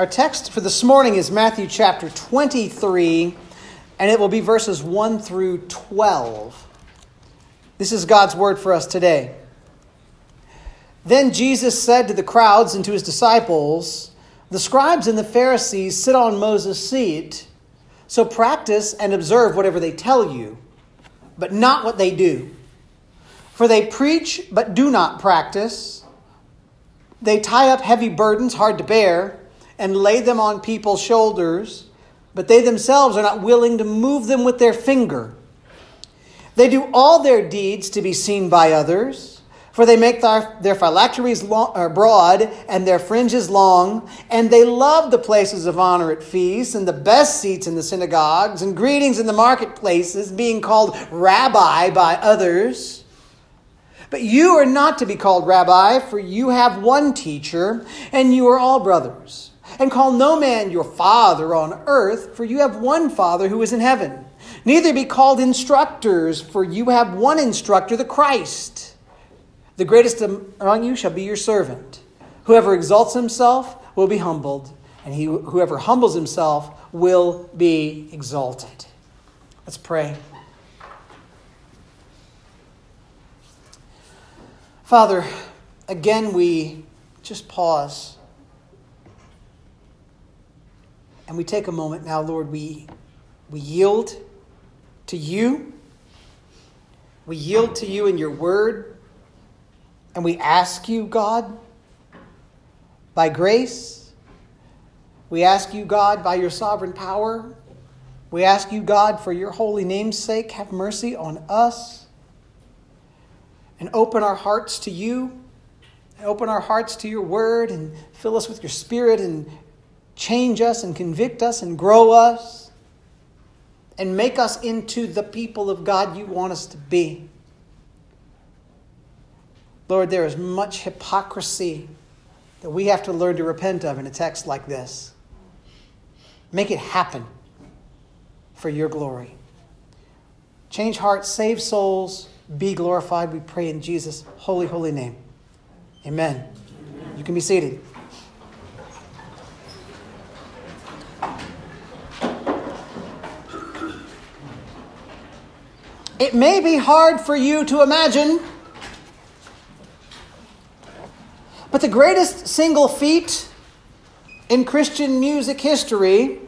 Our text for this morning is Matthew chapter 23, and it will be verses 1 through 12. This is God's word for us today. Then Jesus said to the crowds and to his disciples, The scribes and the Pharisees sit on Moses' seat, so practice and observe whatever they tell you, but not what they do. For they preach but do not practice. They tie up heavy burdens hard to bear and lay them on people's shoulders, but they themselves are not willing to move them with their finger. They do all their deeds to be seen by others, for they make their, their phylacteries long, uh, broad and their fringes long, and they love the places of honor at feasts and the best seats in the synagogues and greetings in the marketplaces, being called rabbi by others. But you are not to be called rabbi, for you have one teacher, and you are all brothers. And call no man your father on earth, for you have one Father who is in heaven. Neither be called instructors, for you have one instructor, the Christ. The greatest among you shall be your servant. Whoever exalts himself will be humbled, and he, whoever humbles himself will be exalted. Let's pray. Father, again we just pause And we take a moment now, Lord, we, we yield to you. We yield to you in your word. And we ask you, God, by grace, we ask you, God, by your sovereign power, we ask you, God, for your holy name's sake, have mercy on us and open our hearts to you. Open our hearts to your word and fill us with your spirit and change us and convict us and grow us and make us into the people of God you want us to be. Lord, there is much hypocrisy that we have to learn to repent of in a text like this. Make it happen for your glory. Change hearts, save souls, be glorified. We pray in Jesus' holy, holy name. Amen. You can be seated. It may be hard for you to imagine, but the greatest single feat in Christian music history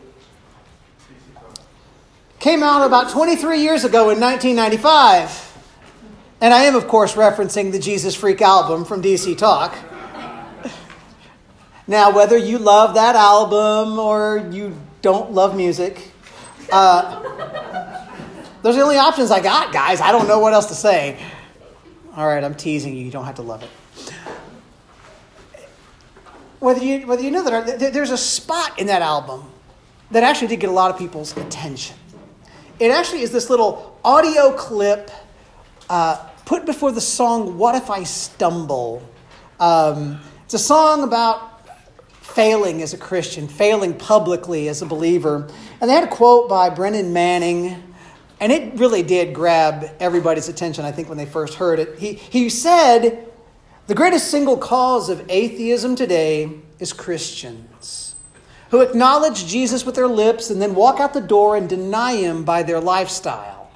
came out about 23 years ago in 1995. And I am, of course, referencing the Jesus Freak album from DC Talk. Now, whether you love that album or you don't love music, uh, those are the only options I got, guys. I don't know what else to say. All right, I'm teasing you. You don't have to love it. Whether you, whether you know that, there's a spot in that album that actually did get a lot of people's attention. It actually is this little audio clip uh, put before the song What If I Stumble? Um, it's a song about failing as a Christian, failing publicly as a believer. And they had a quote by Brennan Manning and it really did grab everybody's attention, I think, when they first heard it. He, he said, The greatest single cause of atheism today is Christians who acknowledge Jesus with their lips and then walk out the door and deny him by their lifestyle.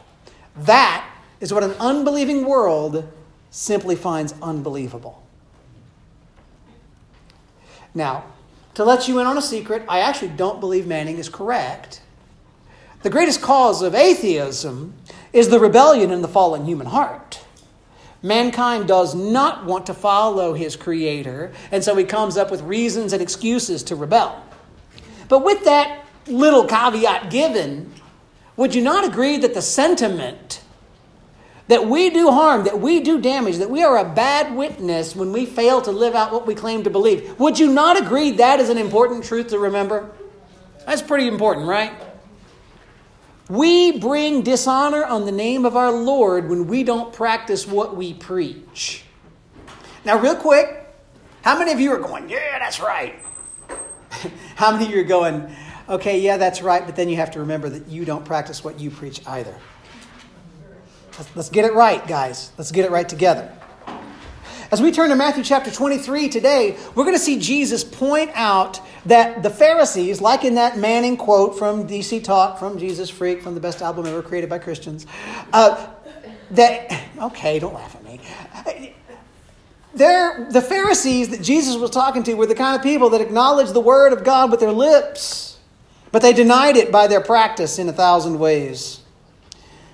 That is what an unbelieving world simply finds unbelievable. Now, to let you in on a secret, I actually don't believe Manning is correct the greatest cause of atheism is the rebellion in the fallen human heart. Mankind does not want to follow his creator, and so he comes up with reasons and excuses to rebel. But with that little caveat given, would you not agree that the sentiment that we do harm, that we do damage, that we are a bad witness when we fail to live out what we claim to believe, would you not agree that is an important truth to remember? That's pretty important, right? We bring dishonor on the name of our Lord when we don't practice what we preach. Now, real quick, how many of you are going, yeah, that's right? how many of you are going, okay, yeah, that's right, but then you have to remember that you don't practice what you preach either? Let's, get it right, guys. Let's get it right together. As we turn to Matthew chapter 23 today, we're going to see Jesus point out that the Pharisees, like in that Manning quote from DC Talk, from Jesus Freak, from the best album ever created by Christians, uh, that, okay, don't laugh at me. They're, the Pharisees that Jesus was talking to were the kind of people that acknowledged the word of God with their lips, but they denied it by their practice in a thousand ways.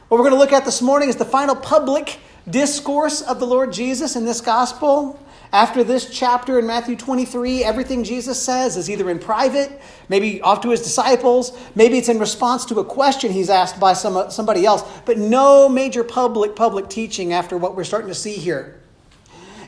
What we're going to look at this morning is the final public discourse of the Lord Jesus in this gospel. After this chapter in Matthew 23, everything Jesus says is either in private, maybe off to his disciples, maybe it's in response to a question he's asked by some, somebody else, but no major public public teaching after what we're starting to see here.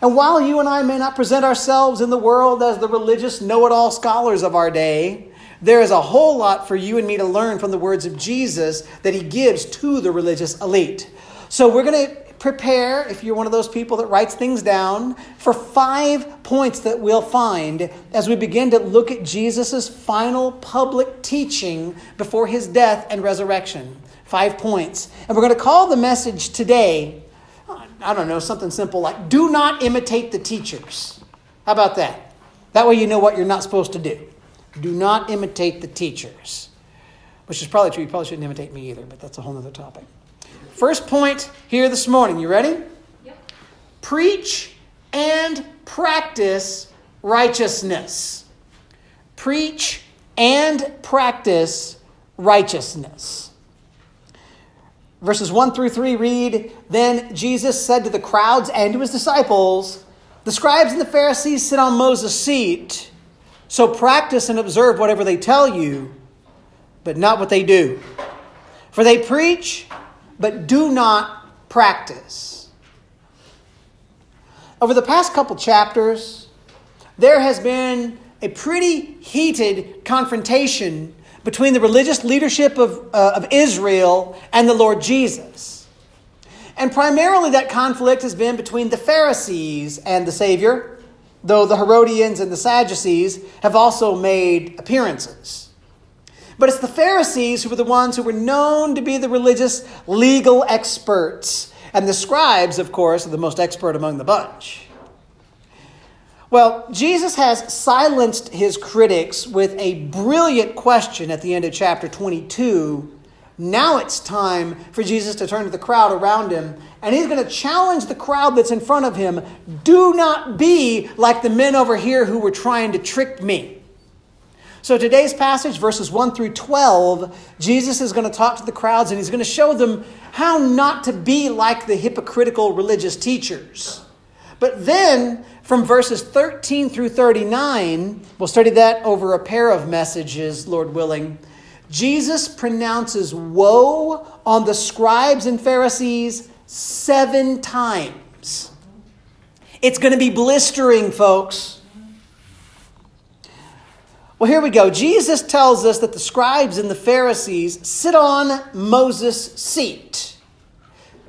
And while you and I may not present ourselves in the world as the religious know it all scholars of our day, there is a whole lot for you and me to learn from the words of Jesus that he gives to the religious elite. So we're going to prepare, if you're one of those people that writes things down, for five points that we'll find as we begin to look at Jesus' final public teaching before his death and resurrection. Five points. And we're going to call the message today, I don't know, something simple like, do not imitate the teachers. How about that? That way you know what you're not supposed to do. Do not imitate the teachers. Which is probably true. You probably shouldn't imitate me either, but that's a whole other topic. First point here this morning. You ready? Yep. Preach and practice righteousness. Preach and practice righteousness. Verses 1 through 3 read Then Jesus said to the crowds and to his disciples, The scribes and the Pharisees sit on Moses' seat, so practice and observe whatever they tell you, but not what they do. For they preach but do not practice. Over the past couple chapters, there has been a pretty heated confrontation between the religious leadership of, uh, of Israel and the Lord Jesus. And primarily that conflict has been between the Pharisees and the Savior, though the Herodians and the Sadducees have also made appearances. But it's the Pharisees who were the ones who were known to be the religious legal experts. And the scribes, of course, are the most expert among the bunch. Well, Jesus has silenced his critics with a brilliant question at the end of chapter 22. Now it's time for Jesus to turn to the crowd around him, and he's going to challenge the crowd that's in front of him do not be like the men over here who were trying to trick me. So, today's passage, verses 1 through 12, Jesus is going to talk to the crowds and he's going to show them how not to be like the hypocritical religious teachers. But then, from verses 13 through 39, we'll study that over a pair of messages, Lord willing. Jesus pronounces woe on the scribes and Pharisees seven times. It's going to be blistering, folks. Well, here we go. Jesus tells us that the scribes and the Pharisees sit on Moses' seat.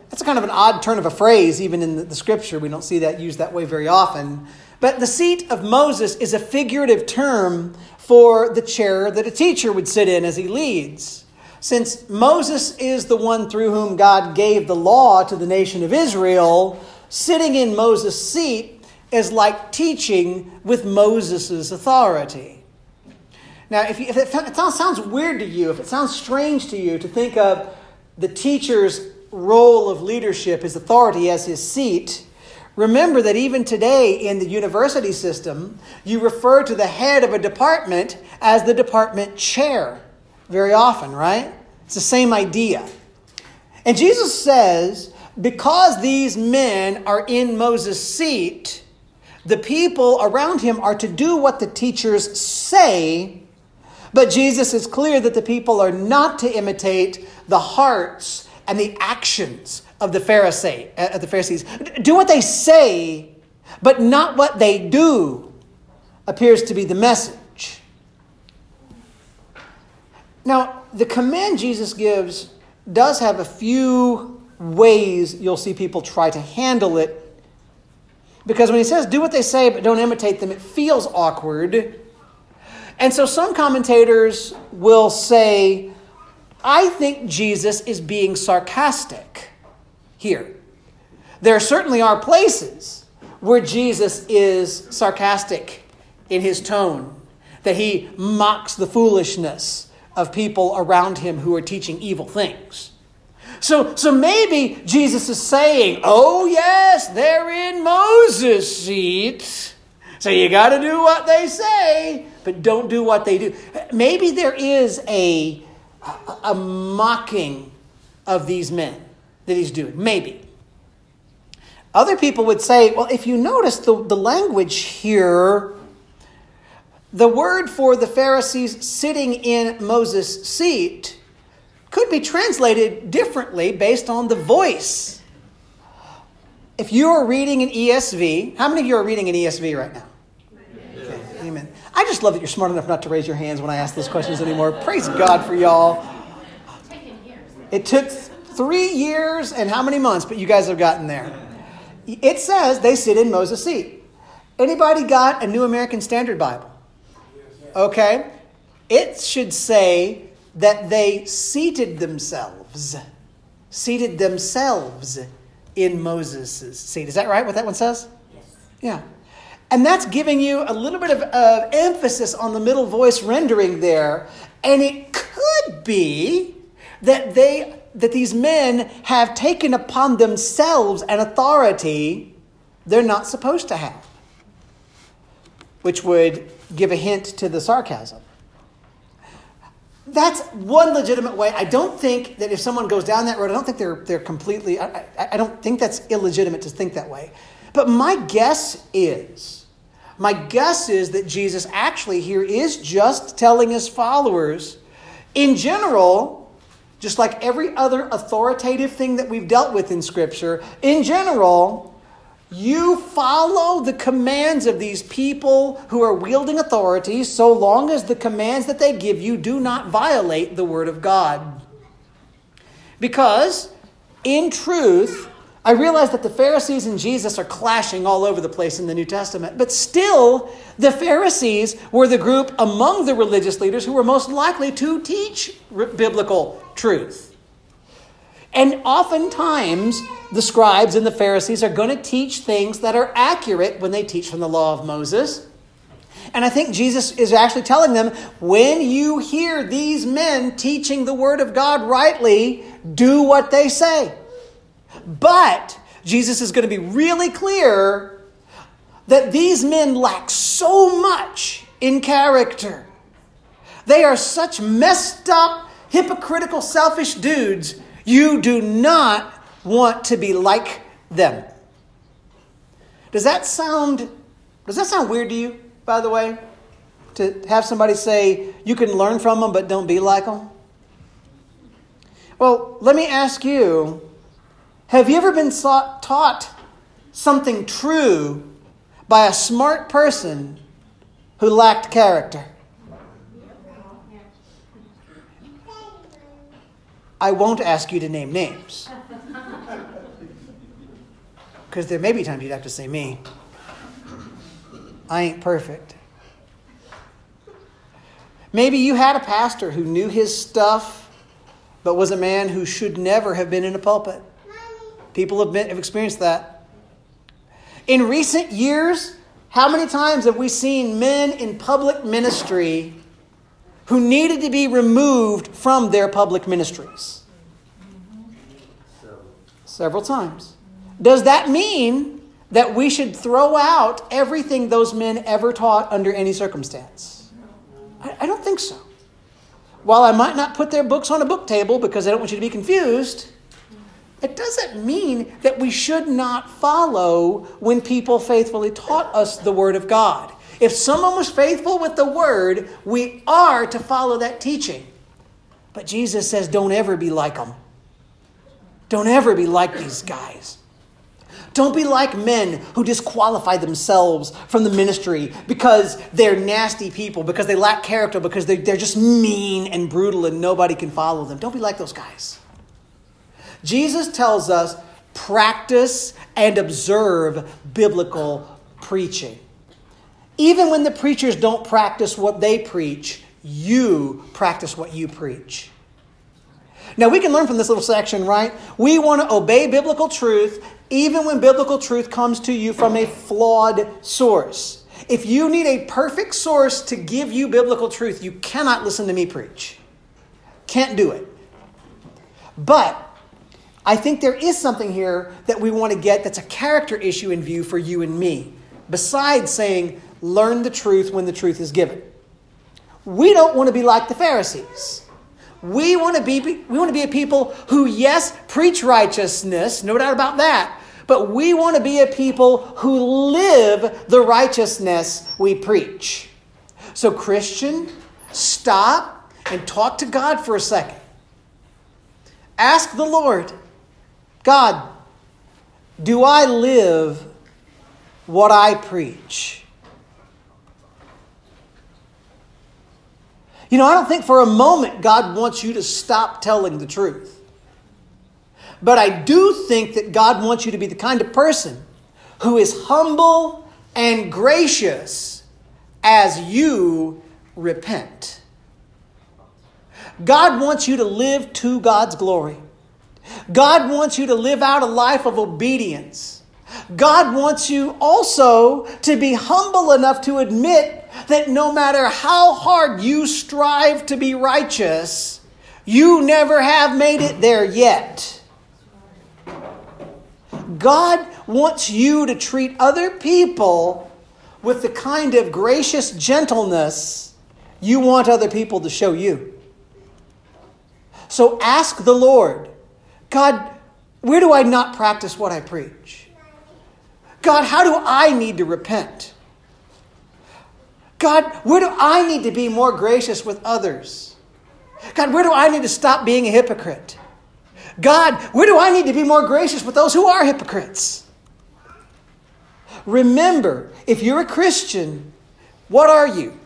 That's kind of an odd turn of a phrase, even in the scripture. We don't see that used that way very often. But the seat of Moses is a figurative term for the chair that a teacher would sit in as he leads. Since Moses is the one through whom God gave the law to the nation of Israel, sitting in Moses' seat is like teaching with Moses' authority. Now, if, you, if it, it sounds weird to you, if it sounds strange to you to think of the teacher's role of leadership, his authority as his seat, remember that even today in the university system, you refer to the head of a department as the department chair very often, right? It's the same idea. And Jesus says, because these men are in Moses' seat, the people around him are to do what the teachers say but Jesus is clear that the people are not to imitate the hearts and the actions of the Pharisee, uh, of the Pharisees. Do what they say, but not what they do, appears to be the message. Now, the command Jesus gives does have a few ways you'll see people try to handle it. Because when he says, do what they say, but don't imitate them, it feels awkward. And so some commentators will say, I think Jesus is being sarcastic here. There certainly are places where Jesus is sarcastic in his tone. that he mocks the foolishness of people around him who are teaching evil things. So, so maybe Jesus is saying, oh, yes, they're in Moses' seat. So you got to do what they say, but don't do what they do. Maybe there is a, a, mocking of these men that he's doing. Maybe. Other people would say, well, if you notice the, the language here, the word for the Pharisees sitting in Moses' seat could be translated differently based on the voice. If you are reading an ESV, how many of you are reading an ESV right now? I just love that you're smart enough not to raise your hands when I ask those questions anymore. Praise God for y'all. It took three years and how many months, but you guys have gotten there. It says they sit in Moses' seat. Anybody got a New American Standard Bible? Okay. It should say that they seated themselves, seated themselves in Moses' seat. Is that right, what that one says? Yes. Yeah. And that's giving you a little bit of uh, emphasis on the middle voice rendering there. And it could be that they that these men have taken upon themselves an authority they're not supposed to have, which would give a hint to the sarcasm. That's one legitimate way. I don't think that if someone goes down that road, I don't think they're, they're completely, I, I, I don't think that's illegitimate to think that way. But my guess is, my guess is that Jesus actually here is just telling his followers, in general, just like every other authoritative thing that we've dealt with in Scripture, in general, you follow the commands of these people who are wielding authority so long as the commands that they give you do not violate the Word of God. Because, in truth, I realize that the Pharisees and Jesus are clashing all over the place in the New Testament, but still, the Pharisees were the group among the religious leaders who were most likely to teach biblical truth. And oftentimes, the scribes and the Pharisees are going to teach things that are accurate when they teach from the law of Moses. And I think Jesus is actually telling them when you hear these men teaching the Word of God rightly, do what they say. But Jesus is going to be really clear that these men lack so much in character. They are such messed up, hypocritical, selfish dudes. You do not want to be like them. Does that sound does that sound weird to you, by the way? To have somebody say you can learn from them but don't be like them? Well, let me ask you have you ever been taught something true by a smart person who lacked character? I won't ask you to name names. Because there may be times you'd have to say me. I ain't perfect. Maybe you had a pastor who knew his stuff, but was a man who should never have been in a pulpit. People have, been, have experienced that. In recent years, how many times have we seen men in public ministry who needed to be removed from their public ministries? Several times. Does that mean that we should throw out everything those men ever taught under any circumstance? I, I don't think so. While I might not put their books on a book table because I don't want you to be confused, it doesn't mean that we should not follow when people faithfully taught us the Word of God. If someone was faithful with the Word, we are to follow that teaching. But Jesus says, don't ever be like them. Don't ever be like these guys. Don't be like men who disqualify themselves from the ministry because they're nasty people, because they lack character, because they're, just mean and brutal and nobody can follow them. Don't be like those guys. Jesus tells us practice and observe biblical preaching. Even when the preachers don't practice what they preach, you practice what you preach. Now, we can learn from this little section, right? We want to obey biblical truth even when biblical truth comes to you from a flawed source. If you need a perfect source to give you biblical truth, you cannot listen to me preach. Can't do it. But I think there is something here that we want to get that's a character issue in view for you and me, besides saying, learn the truth when the truth is given. We don't want to be like the Pharisees. We want to be, we want to be a people who, yes, preach righteousness, no doubt about that, but we want to be a people who live the righteousness we preach. So, Christian, stop and talk to God for a second. Ask the Lord, God, do I live what I preach? You know, I don't think for a moment God wants you to stop telling the truth. But I do think that God wants you to be the kind of person who is humble and gracious as you repent. God wants you to live to God's glory. God wants you to live out a life of obedience. God wants you also to be humble enough to admit that no matter how hard you strive to be righteous, you never have made it there yet. God wants you to treat other people with the kind of gracious gentleness you want other people to show you. So ask the Lord, God, where do I not practice what I preach? God, how do I need to repent? God, where do I need to be more gracious with others? God, where do I need to stop being a hypocrite? God, where do I need to be more gracious with those who are hypocrites? Remember, if you're a Christian, what are you?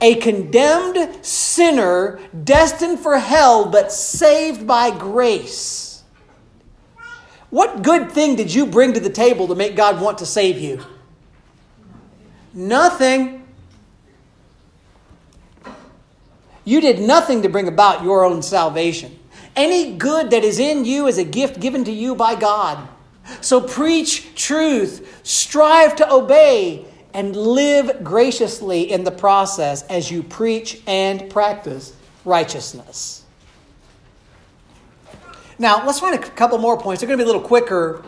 A condemned sinner destined for hell but saved by grace. What good thing did you bring to the table to make God want to save you? Nothing. You did nothing to bring about your own salvation. Any good that is in you is a gift given to you by God. So preach truth, strive to obey, and live graciously in the process as you preach and practice righteousness. Now, let's run a couple more points. They're going to be a little quicker.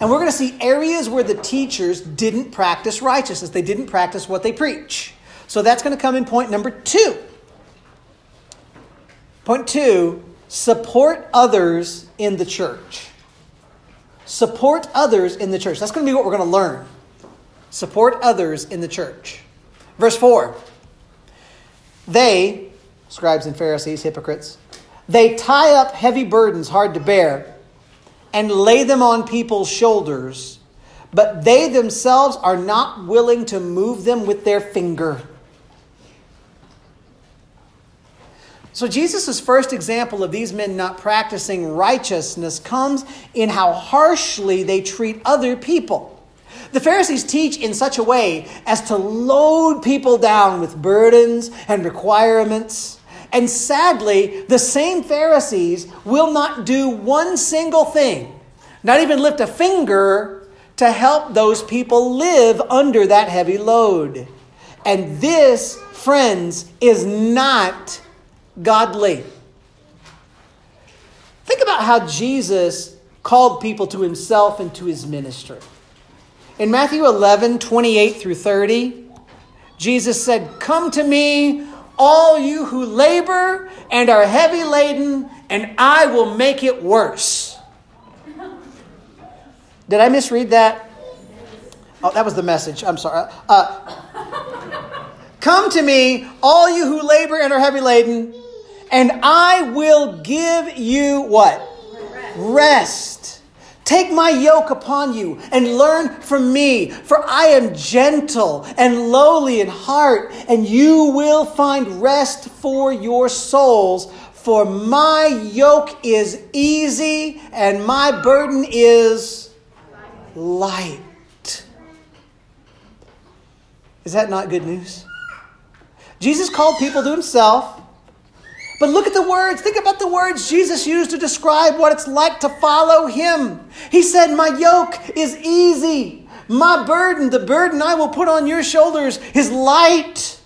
And we're going to see areas where the teachers didn't practice righteousness. They didn't practice what they preach. So that's going to come in point number two. Point two support others in the church. Support others in the church. That's going to be what we're going to learn. Support others in the church. Verse 4 They, scribes and Pharisees, hypocrites, they tie up heavy burdens hard to bear and lay them on people's shoulders, but they themselves are not willing to move them with their finger. So, Jesus' first example of these men not practicing righteousness comes in how harshly they treat other people. The Pharisees teach in such a way as to load people down with burdens and requirements. And sadly, the same Pharisees will not do one single thing, not even lift a finger to help those people live under that heavy load. And this, friends, is not godly. Think about how Jesus called people to himself and to his ministry. In Matthew 11, 28 through 30, Jesus said, Come to me, all you who labor and are heavy laden, and I will make it worse. Did I misread that? Oh, that was the message. I'm sorry. Uh, Come to me, all you who labor and are heavy laden, and I will give you what? Rest. Take my yoke upon you and learn from me, for I am gentle and lowly in heart, and you will find rest for your souls. For my yoke is easy and my burden is light. Is that not good news? Jesus called people to himself but look at the words. Think about the words Jesus used to describe what it's like to follow him. He said, My yoke is easy. My burden, the burden I will put on your shoulders, is light.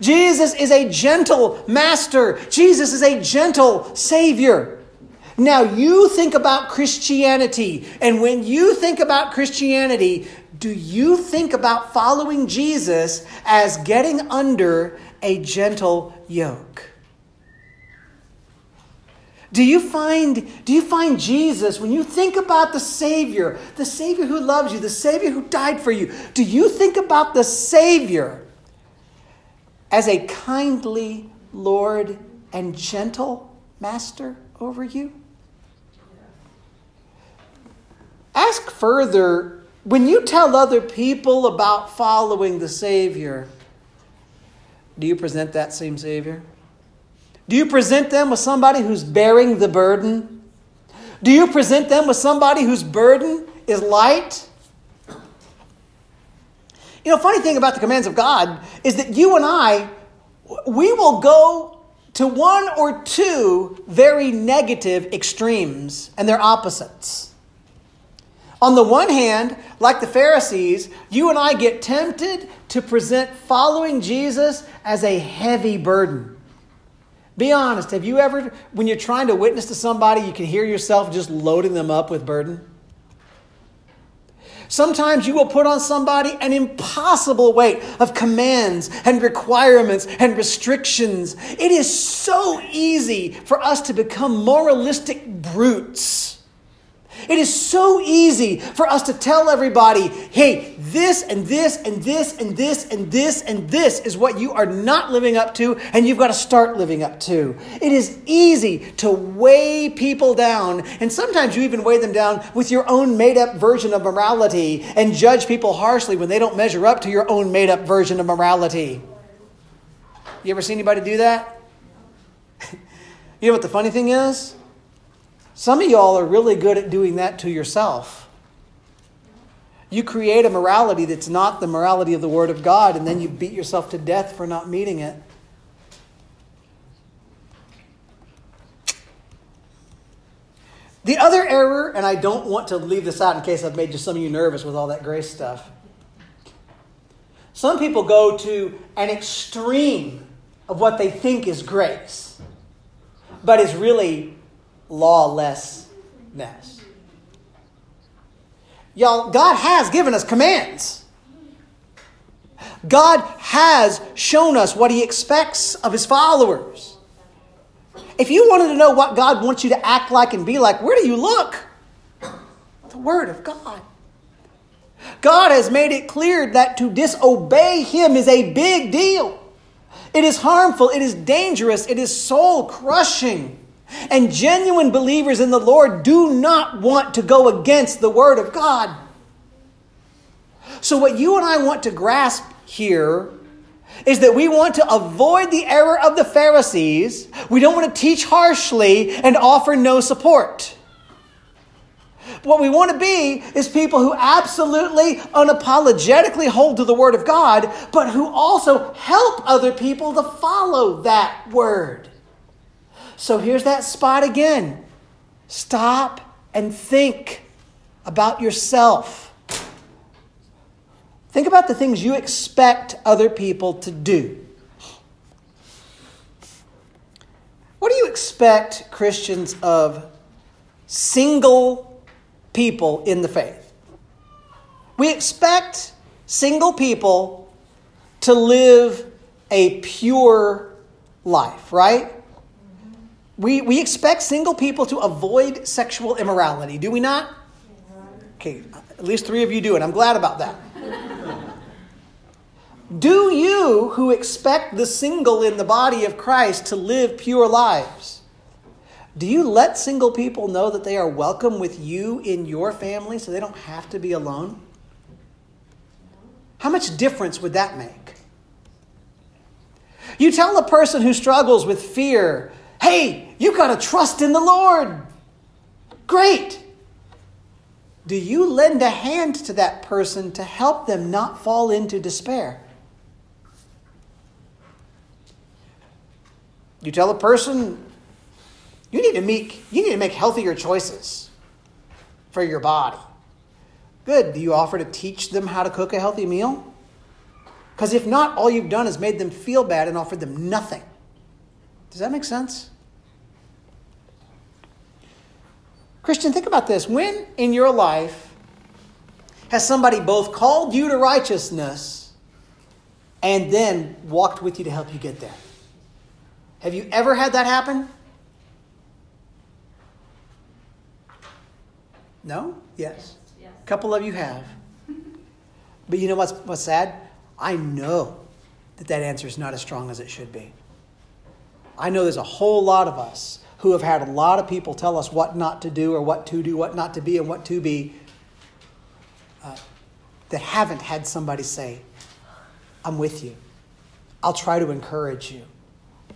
Jesus is a gentle master. Jesus is a gentle Savior. Now, you think about Christianity, and when you think about Christianity, do you think about following Jesus as getting under a gentle yoke? Do you find do you find Jesus when you think about the Savior, the Savior who loves you, the Savior who died for you? Do you think about the Savior as a kindly Lord and gentle master over you? Ask further when you tell other people about following the Savior, do you present that same Savior? Do you present them with somebody who's bearing the burden? Do you present them with somebody whose burden is light? You know, funny thing about the commands of God is that you and I, we will go to one or two very negative extremes, and they're opposites. On the one hand, like the Pharisees, you and I get tempted to present following Jesus as a heavy burden. Be honest. Have you ever, when you're trying to witness to somebody, you can hear yourself just loading them up with burden? Sometimes you will put on somebody an impossible weight of commands and requirements and restrictions. It is so easy for us to become moralistic brutes it is so easy for us to tell everybody, hey, this and this and this and this and this and this is what you are not living up to, and you've got to start living up to. It is easy to weigh people down, and sometimes you even weigh them down with your own made up version of morality and judge people harshly when they don't measure up to your own made up version of morality. You ever see anybody do that? you know what the funny thing is? Some of y'all are really good at doing that to yourself. You create a morality that's not the morality of the Word of God, and then you beat yourself to death for not meeting it. The other error, and I don't want to leave this out in case I've made just some of you nervous with all that grace stuff. Some people go to an extreme of what they think is grace, but is really lawlessness. Y'all, God has given us commands. God has shown us what He expects of His followers. If you wanted to know what God wants you to act like and be like, where do you look? The Word of God. God has made it clear that to disobey Him is a big deal. It is harmful, it is dangerous, it is soul crushing. And genuine believers in the Lord do not want to go against the Word of God. So, what you and I want to grasp here is that we want to avoid the error of the Pharisees. We don't want to teach harshly and offer no support. What we want to be is people who absolutely, unapologetically hold to the Word of God, but who also help other people to follow that Word. So here's that spot again. Stop and think about yourself. Think about the things you expect other people to do. What do you expect Christians of single people in the faith? We expect single people to live a pure life, right? We, we expect single people to avoid sexual immorality, do we not? Okay, at least three of you do and I'm glad about that. do you, who expect the single in the body of Christ to live pure lives, do you let single people know that they are welcome with you in your family so they don't have to be alone? How much difference would that make? You tell a person who struggles with fear Hey, you got to trust in the Lord. Great. Do you lend a hand to that person to help them not fall into despair? You tell a person you need to make you need to make healthier choices for your body. Good. Do you offer to teach them how to cook a healthy meal? Because if not, all you've done is made them feel bad and offered them nothing. Does that make sense? Christian, think about this. When in your life has somebody both called you to righteousness and then walked with you to help you get there? Have you ever had that happen? No? Yes. yes. A couple of you have. But you know what's, what's sad? I know that that answer is not as strong as it should be. I know there's a whole lot of us who have had a lot of people tell us what not to do or what to do, what not to be, and what to be, uh, that haven't had somebody say, I'm with you. I'll try to encourage you.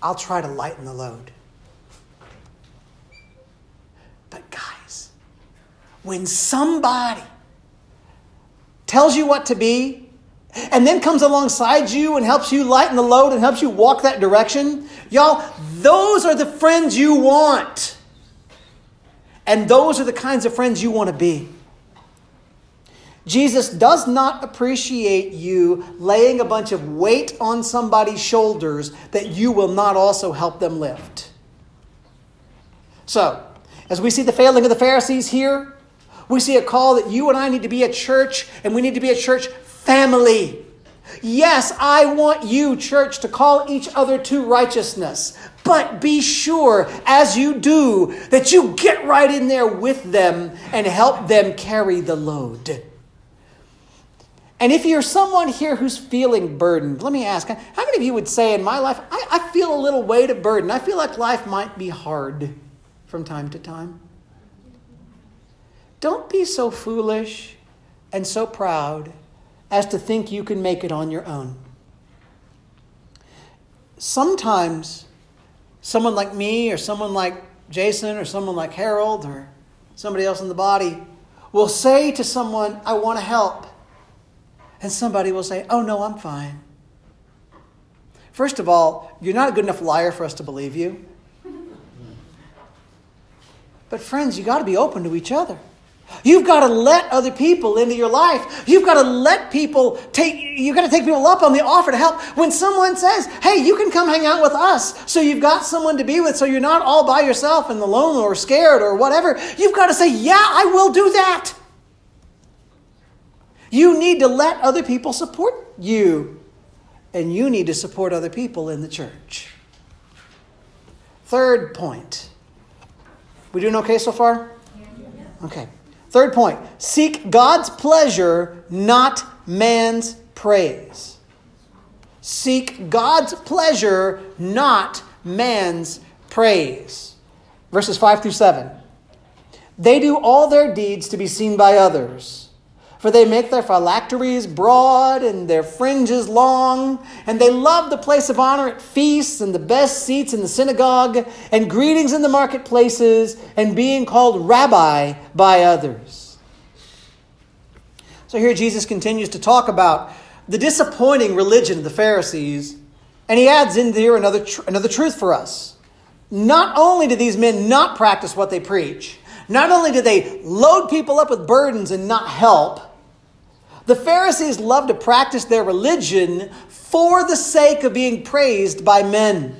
I'll try to lighten the load. But, guys, when somebody tells you what to be, and then comes alongside you and helps you lighten the load and helps you walk that direction, y'all, those are the friends you want. And those are the kinds of friends you want to be. Jesus does not appreciate you laying a bunch of weight on somebody's shoulders that you will not also help them lift. So, as we see the failing of the Pharisees here, we see a call that you and I need to be a church, and we need to be a church family. Yes, I want you, church, to call each other to righteousness. But be sure, as you do, that you get right in there with them and help them carry the load. And if you're someone here who's feeling burdened, let me ask how many of you would say, in my life, I, I feel a little weight of burden? I feel like life might be hard from time to time. Don't be so foolish and so proud as to think you can make it on your own. Sometimes someone like me or someone like Jason or someone like Harold or somebody else in the body will say to someone, I want to help. And somebody will say, Oh, no, I'm fine. First of all, you're not a good enough liar for us to believe you. But, friends, you got to be open to each other. You've got to let other people into your life. You've got to let people take, you've got to take people up on the offer to help. When someone says, hey, you can come hang out with us, so you've got someone to be with, so you're not all by yourself and alone or scared or whatever, you've got to say, yeah, I will do that. You need to let other people support you, and you need to support other people in the church. Third point. We doing okay so far? Okay. Third point seek God's pleasure, not man's praise. Seek God's pleasure, not man's praise. Verses 5 through 7. They do all their deeds to be seen by others. For they make their phylacteries broad and their fringes long, and they love the place of honor at feasts and the best seats in the synagogue, and greetings in the marketplaces, and being called rabbi by others. So here Jesus continues to talk about the disappointing religion of the Pharisees, and he adds in there another, tr- another truth for us. Not only do these men not practice what they preach, not only do they load people up with burdens and not help, the Pharisees loved to practice their religion for the sake of being praised by men.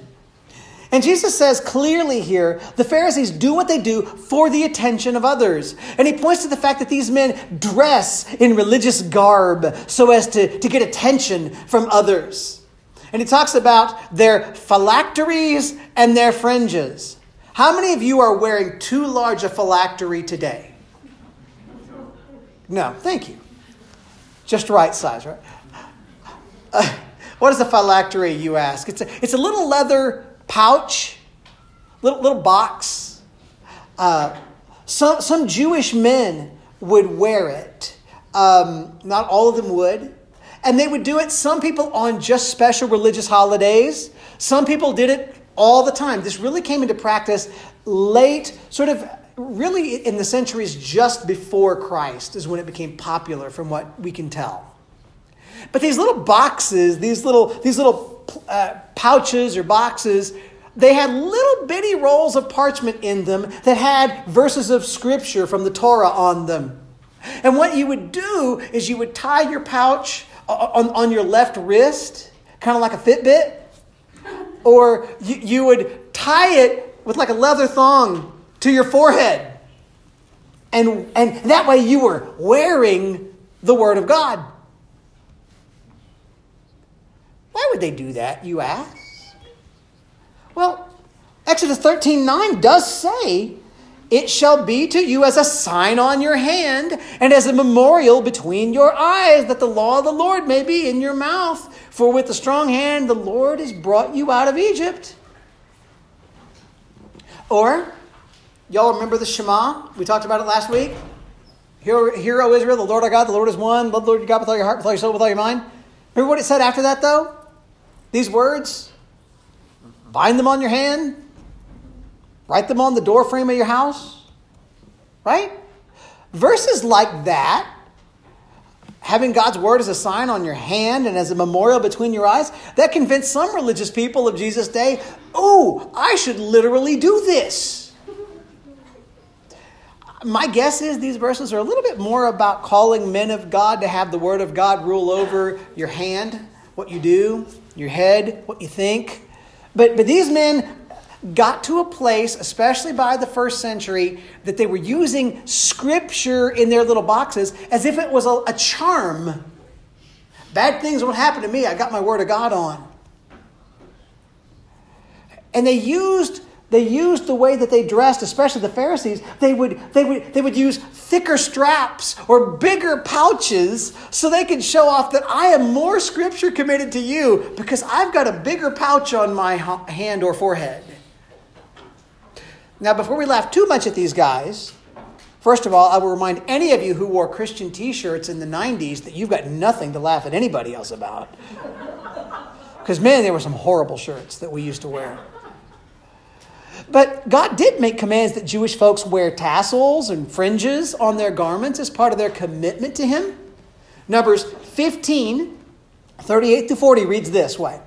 And Jesus says clearly here the Pharisees do what they do for the attention of others. And he points to the fact that these men dress in religious garb so as to, to get attention from others. And he talks about their phylacteries and their fringes. How many of you are wearing too large a phylactery today? No, thank you. Just right size, right? Uh, what is a phylactery, you ask? It's a, it's a little leather pouch, little, little box. Uh, some, some Jewish men would wear it. Um, not all of them would. And they would do it, some people on just special religious holidays. Some people did it all the time. This really came into practice late, sort of really in the centuries just before Christ is when it became popular, from what we can tell. But these little boxes, these little, these little uh, pouches or boxes, they had little bitty rolls of parchment in them that had verses of scripture from the Torah on them. And what you would do is you would tie your pouch on, on your left wrist, kind of like a Fitbit, or you, you would tie it with like a leather thong to your forehead. And, and that way you were wearing the Word of God. Why would they do that, you ask? Well, Exodus 13 9 does say, It shall be to you as a sign on your hand and as a memorial between your eyes, that the law of the Lord may be in your mouth. For with a strong hand the Lord has brought you out of Egypt. Or, y'all remember the Shema? We talked about it last week. Hear, hear, O Israel, the Lord our God, the Lord is one. Love the Lord your God with all your heart, with all your soul, with all your mind. Remember what it said after that, though? These words bind them on your hand, write them on the doorframe of your house, right? Verses like that, having God's word as a sign on your hand and as a memorial between your eyes, that convinced some religious people of Jesus' day, oh, I should literally do this. My guess is these verses are a little bit more about calling men of God to have the word of God rule over your hand, what you do, your head, what you think. But, but these men got to a place, especially by the first century, that they were using scripture in their little boxes as if it was a, a charm. Bad things won't happen to me. I got my word of God on. And they used they used the way that they dressed, especially the Pharisees, they would, they would, they would use thicker straps or bigger pouches so they could show off that I am more scripture committed to you because I've got a bigger pouch on my hand or forehead. Now, before we laugh too much at these guys, first of all, I will remind any of you who wore Christian t shirts in the 90s that you've got nothing to laugh at anybody else about. Because, man, there were some horrible shirts that we used to wear. But God did make commands that Jewish folks wear tassels and fringes on their garments as part of their commitment to Him. Numbers 15, 38 to 40 reads this way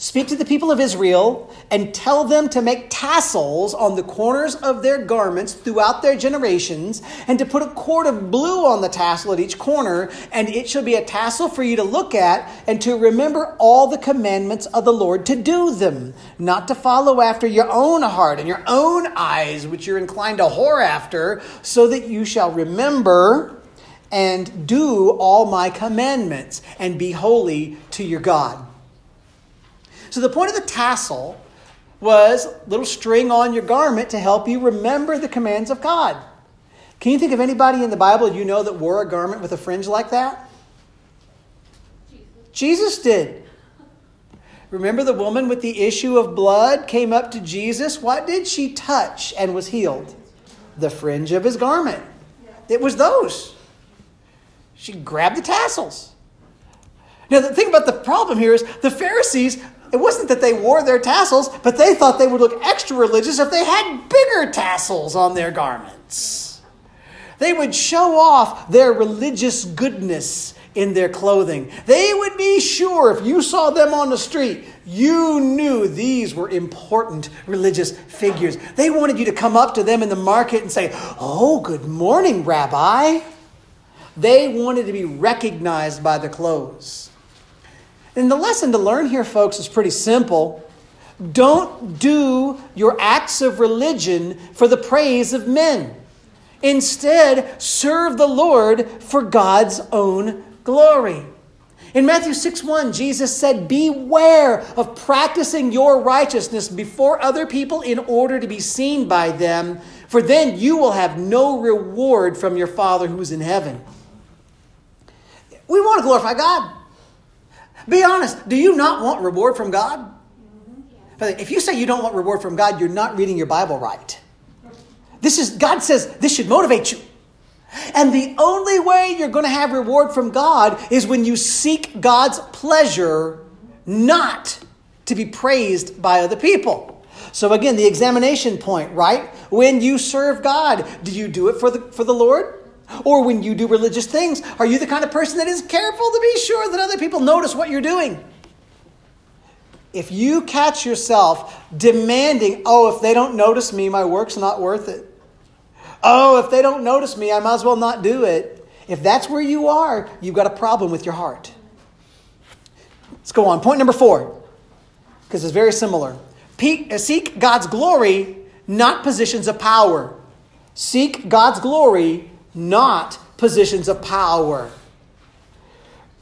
Speak to the people of Israel and tell them to make tassels on the corners of their garments throughout their generations, and to put a cord of blue on the tassel at each corner, and it shall be a tassel for you to look at and to remember all the commandments of the Lord to do them, not to follow after your own heart and your own eyes, which you're inclined to whore after, so that you shall remember and do all my commandments and be holy to your God. So the point of the tassel was a little string on your garment to help you remember the commands of God. Can you think of anybody in the Bible you know that wore a garment with a fringe like that? Jesus, Jesus did. Remember the woman with the issue of blood came up to Jesus? What did she touch and was healed? The fringe of his garment. It was those. She grabbed the tassels. Now, the thing about the problem here is the Pharisees it wasn't that they wore their tassels, but they thought they would look extra religious if they had bigger tassels on their garments. They would show off their religious goodness in their clothing. They would be sure if you saw them on the street, you knew these were important religious figures. They wanted you to come up to them in the market and say, Oh, good morning, Rabbi. They wanted to be recognized by their clothes. And the lesson to learn here, folks, is pretty simple. Don't do your acts of religion for the praise of men. Instead, serve the Lord for God's own glory. In Matthew 6 1, Jesus said, Beware of practicing your righteousness before other people in order to be seen by them, for then you will have no reward from your Father who's in heaven. We want to glorify God. Be honest. Do you not want reward from God? If you say you don't want reward from God, you're not reading your Bible right. This is God says this should motivate you. And the only way you're going to have reward from God is when you seek God's pleasure, not to be praised by other people. So again, the examination point, right? When you serve God, do you do it for the for the Lord? Or when you do religious things, are you the kind of person that is careful to be sure that other people notice what you're doing? If you catch yourself demanding, oh, if they don't notice me, my work's not worth it. Oh, if they don't notice me, I might as well not do it. If that's where you are, you've got a problem with your heart. Let's go on. Point number four, because it's very similar. Uh, seek God's glory, not positions of power. Seek God's glory, not positions of power.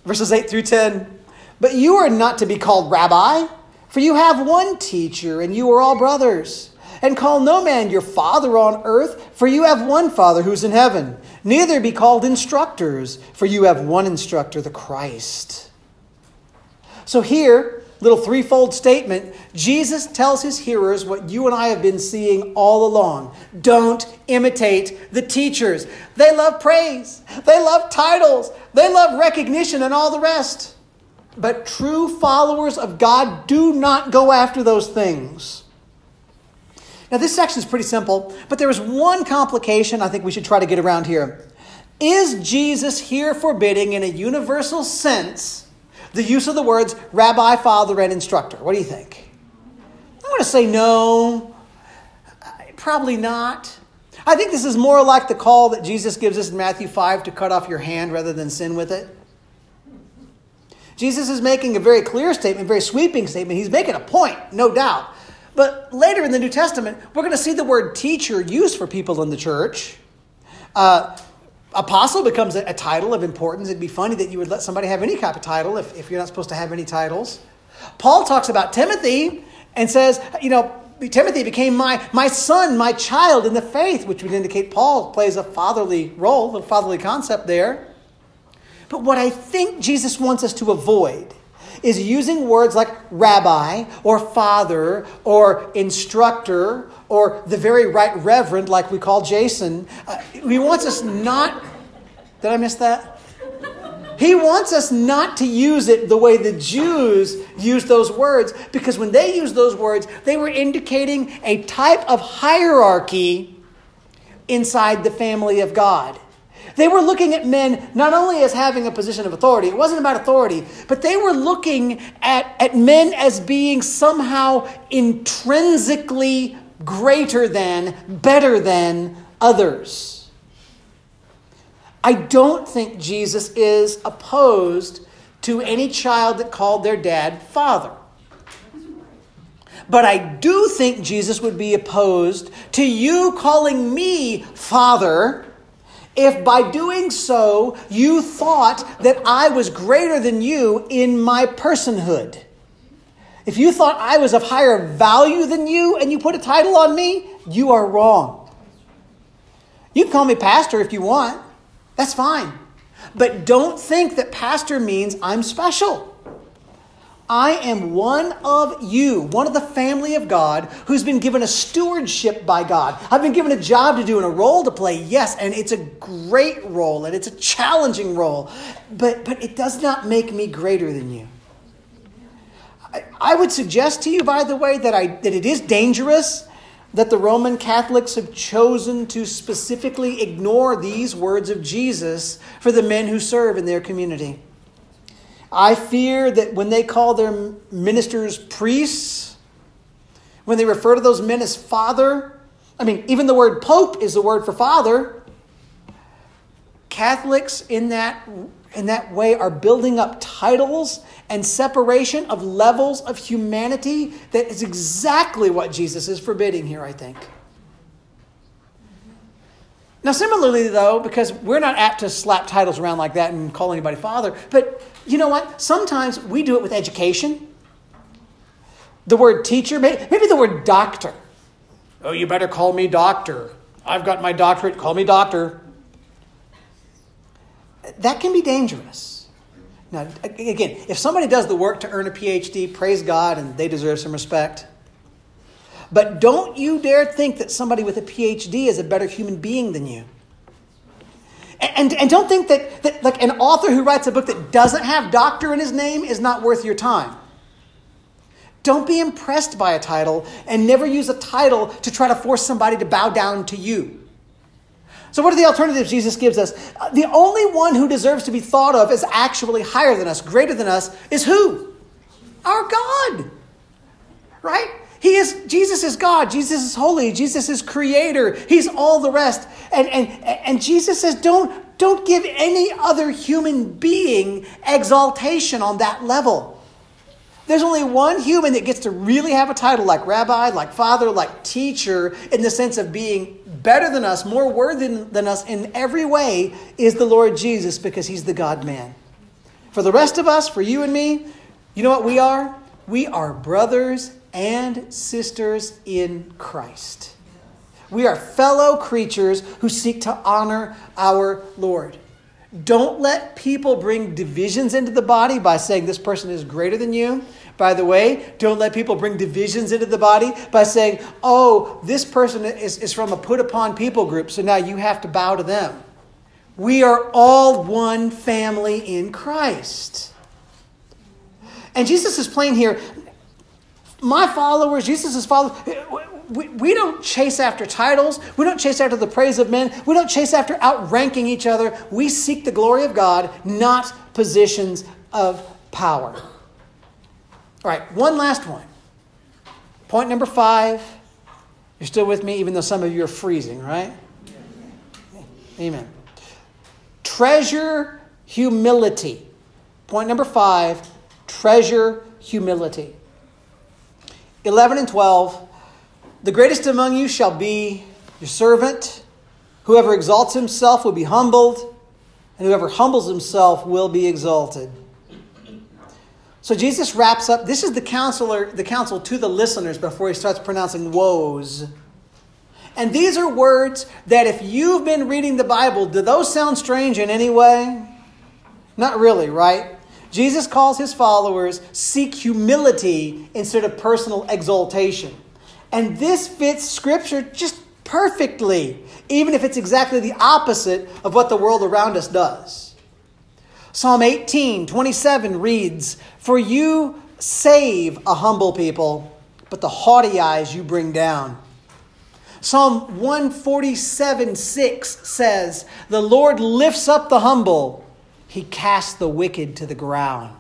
Verses 8 through 10. But you are not to be called rabbi, for you have one teacher, and you are all brothers. And call no man your father on earth, for you have one Father who's in heaven. Neither be called instructors, for you have one instructor, the Christ. So here, little threefold statement, Jesus tells his hearers what you and I have been seeing all along. Don't imitate the teachers. They love praise, they love titles, they love recognition, and all the rest. But true followers of God do not go after those things. Now, this section is pretty simple, but there is one complication I think we should try to get around here. Is Jesus here forbidding, in a universal sense, the use of the words rabbi, father, and instructor? What do you think? I want to say no. Probably not. I think this is more like the call that Jesus gives us in Matthew 5 to cut off your hand rather than sin with it. Jesus is making a very clear statement, very sweeping statement. He's making a point, no doubt. But later in the New Testament, we're going to see the word teacher used for people in the church. Uh, apostle becomes a, a, title of importance. It'd be funny that you would let somebody have any kind of title if, if you're not supposed to have any titles. Paul talks about Timothy and says, you know, Timothy became my, my son, my child in the faith, which would indicate Paul plays a fatherly role, a fatherly concept there. But what I think Jesus wants us to avoid is using words like rabbi or father or instructor or the very right reverend, like we call Jason. Uh, he wants us not. Did I miss that? He wants us not to use it the way the Jews used those words, because when they used those words, they were indicating a type of hierarchy inside the family of God. They were looking at men not only as having a position of authority, it wasn't about authority, but they were looking at, at men as being somehow intrinsically greater than, better than others. I don't think Jesus is opposed to any child that called their dad father. But I do think Jesus would be opposed to you calling me father if by doing so you thought that I was greater than you in my personhood. If you thought I was of higher value than you and you put a title on me, you are wrong. You can call me pastor if you want. That's fine. But don't think that pastor means I'm special. I am one of you, one of the family of God, who's been given a stewardship by God. I've been given a job to do and a role to play, yes, and it's a great role and it's a challenging role, but, but it does not make me greater than you. I, I would suggest to you, by the way, that, I, that it is dangerous that the Roman Catholics have chosen to specifically ignore these words of Jesus for the men who serve in their community. I fear that when they call their ministers priests, when they refer to those men as father, I mean, even the word pope is the word for father. Catholics in that, in that way are building up titles and separation of levels of humanity that is exactly what Jesus is forbidding here, I think. Now, similarly, though, because we're not apt to slap titles around like that and call anybody father, but you know what? Sometimes we do it with education. The word teacher, maybe the word doctor. Oh, you better call me doctor. I've got my doctorate, call me doctor. That can be dangerous. Now, again, if somebody does the work to earn a PhD, praise God and they deserve some respect. But don't you dare think that somebody with a PhD is a better human being than you. And, and don't think that, that like an author who writes a book that doesn't have doctor in his name is not worth your time. Don't be impressed by a title and never use a title to try to force somebody to bow down to you. So, what are the alternatives Jesus gives us? Uh, the only one who deserves to be thought of as actually higher than us, greater than us, is who? Our God. Right? He is Jesus is God. Jesus is holy. Jesus is creator. He's all the rest. And and and Jesus says, don't don't give any other human being exaltation on that level. There's only one human that gets to really have a title like rabbi, like father, like teacher, in the sense of being better than us, more worthy than us in every way, is the Lord Jesus because he's the God man. For the rest of us, for you and me, you know what we are? We are brothers and sisters in Christ. We are fellow creatures who seek to honor our Lord. Don't let people bring divisions into the body by saying this person is greater than you. By the way, don't let people bring divisions into the body by saying, oh, this person is, is from a put upon people group, so now you have to bow to them. We are all one family in Christ. And Jesus is playing here. My followers, Jesus' followers, we, we don't chase after titles. We don't chase after the praise of men. We don't chase after outranking each other. We seek the glory of God, not positions of power. All right, one last one. Point number five. You're still with me, even though some of you are freezing, right? Amen. Treasure humility. Point number five treasure humility. 11 and 12 the greatest among you shall be your servant. Whoever exalts himself will be humbled, and whoever humbles himself will be exalted. So Jesus wraps up. This is the counselor, the counsel to the listeners before he starts pronouncing woes. And these are words that if you've been reading the Bible, do those sound strange in any way? Not really, right? Jesus calls his followers seek humility instead of personal exaltation. And this fits Scripture just perfectly, even if it's exactly the opposite of what the world around us does. Psalm 18, 27 reads, For you save a humble people, but the haughty eyes you bring down. Psalm 147, 6 says, The Lord lifts up the humble, he casts the wicked to the ground.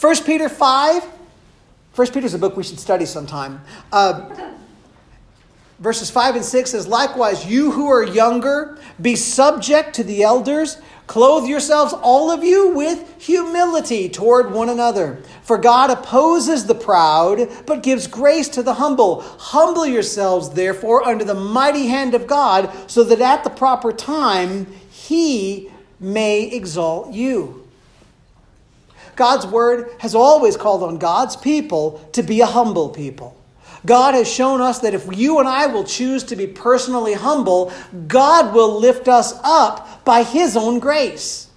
1 Peter 5, First Peter is a book we should study sometime. Uh, verses 5 and 6 says, Likewise, you who are younger, be subject to the elders. Clothe yourselves, all of you, with humility toward one another. For God opposes the proud, but gives grace to the humble. Humble yourselves, therefore, under the mighty hand of God, so that at the proper time he may exalt you. God's word has always called on God's people to be a humble people. God has shown us that if you and I will choose to be personally humble, God will lift us up by His own grace.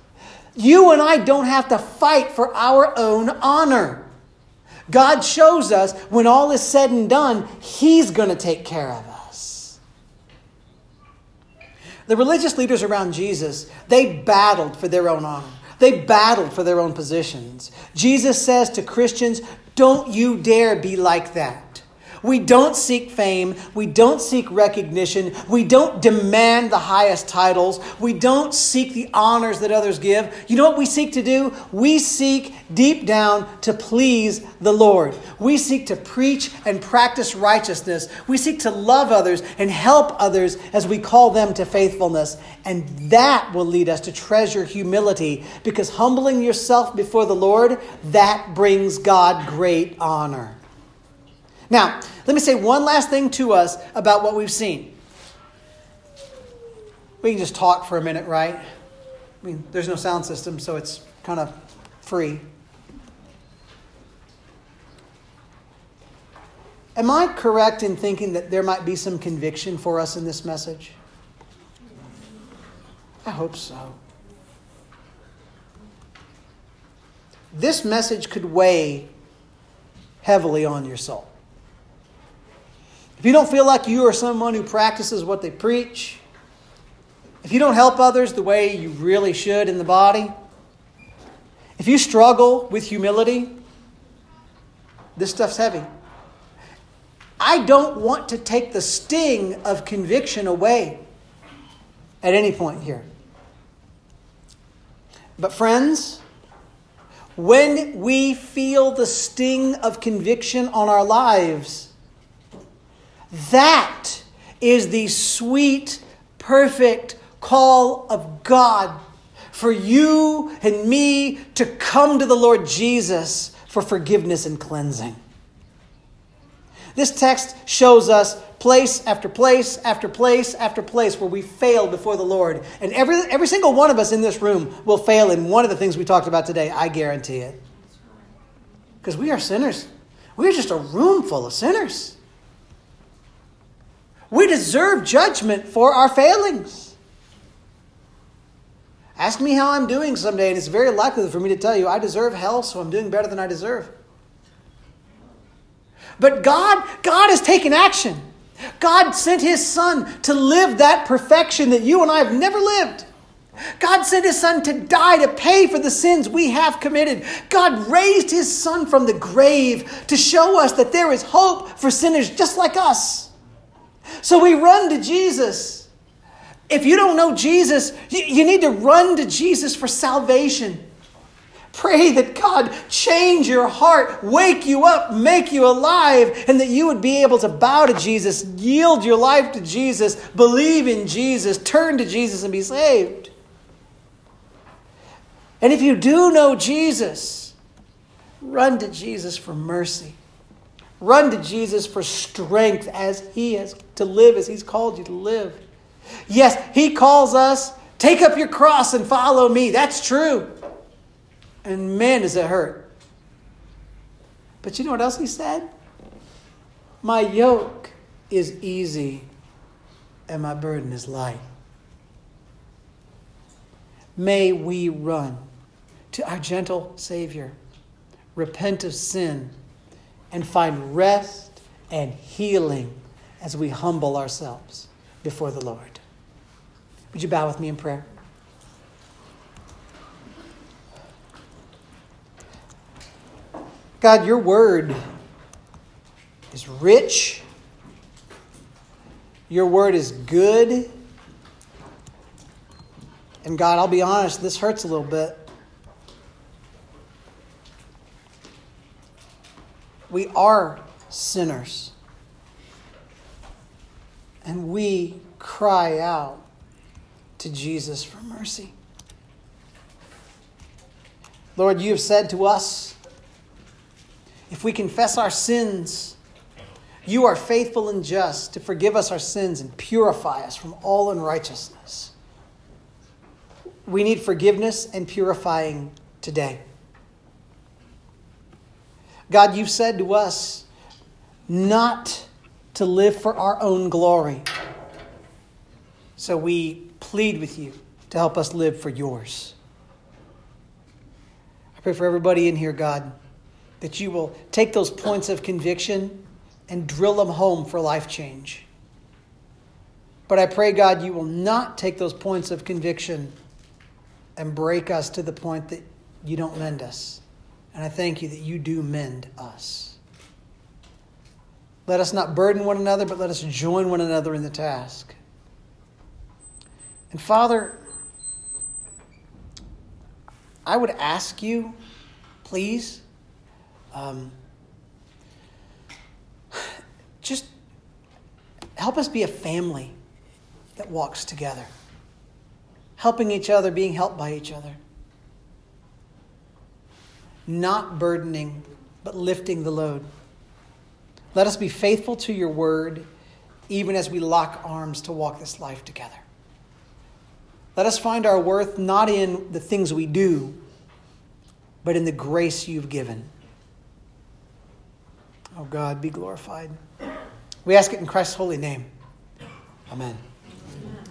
You and I don't have to fight for our own honor. God shows us when all is said and done, He's going to take care of us. The religious leaders around Jesus, they battled for their own honor. They battled for their own positions. Jesus says to Christians, don't you dare be like that. We don't seek fame. We don't seek recognition. We don't demand the highest titles. We don't seek the honors that others give. You know what we seek to do? We seek deep down to please the Lord. We seek to preach and practice righteousness. We seek to love others and help others as we call them to faithfulness. And that will lead us to treasure humility because humbling yourself before the Lord, that brings God great honor. Now, let me say one last thing to us about what we've seen. We can just talk for a minute, right? I mean, there's no sound system, so it's kind of free. Am I correct in thinking that there might be some conviction for us in this message? I hope so. This message could weigh heavily on your soul. If you don't feel like you are someone who practices what they preach, if you don't help others the way you really should in the body, if you struggle with humility, this stuff's heavy. I don't want to take the sting of conviction away at any point here. But, friends, when we feel the sting of conviction on our lives, that is the sweet, perfect call of God for you and me to come to the Lord Jesus for forgiveness and cleansing. This text shows us place after place after place after place where we failed before the Lord. And every, every single one of us in this room will fail in one of the things we talked about today. I guarantee it. Because we are sinners. We're just a room full of sinners. We deserve judgment for our failings. Ask me how I'm doing someday, and it's very likely for me to tell you I deserve hell, so I'm doing better than I deserve. But God, God has taken action. God sent his son to live that perfection that you and I have never lived. God sent his son to die to pay for the sins we have committed. God raised his son from the grave to show us that there is hope for sinners just like us. So we run to Jesus. If you don't know Jesus, you need to run to Jesus for salvation. Pray that God change your heart, wake you up, make you alive, and that you would be able to bow to Jesus, yield your life to Jesus, believe in Jesus, turn to Jesus, and be saved. And if you do know Jesus, run to Jesus for mercy. Run to Jesus for strength as He has to live, as He's called you to live. Yes, He calls us, take up your cross and follow me. That's true. And man, does it hurt. But you know what else he said? My yoke is easy and my burden is light. May we run to our gentle Savior, repent of sin, and find rest and healing as we humble ourselves before the Lord. Would you bow with me in prayer? God, your word is rich. Your word is good. And God, I'll be honest, this hurts a little bit. We are sinners. And we cry out to Jesus for mercy. Lord, you have said to us, if we confess our sins, you are faithful and just to forgive us our sins and purify us from all unrighteousness. We need forgiveness and purifying today. God, you've said to us not to live for our own glory. So we plead with you to help us live for yours. I pray for everybody in here, God that you will take those points of conviction and drill them home for life change. But I pray, God, you will not take those points of conviction and break us to the point that you don't mend us. And I thank you that you do mend us. Let us not burden one another, but let us join one another in the task. And Father, I would ask you, please, um, just help us be a family that walks together, helping each other, being helped by each other. Not burdening, but lifting the load. Let us be faithful to your word, even as we lock arms to walk this life together. Let us find our worth not in the things we do, but in the grace you've given. Oh God, be glorified. We ask it in Christ's holy name. Amen.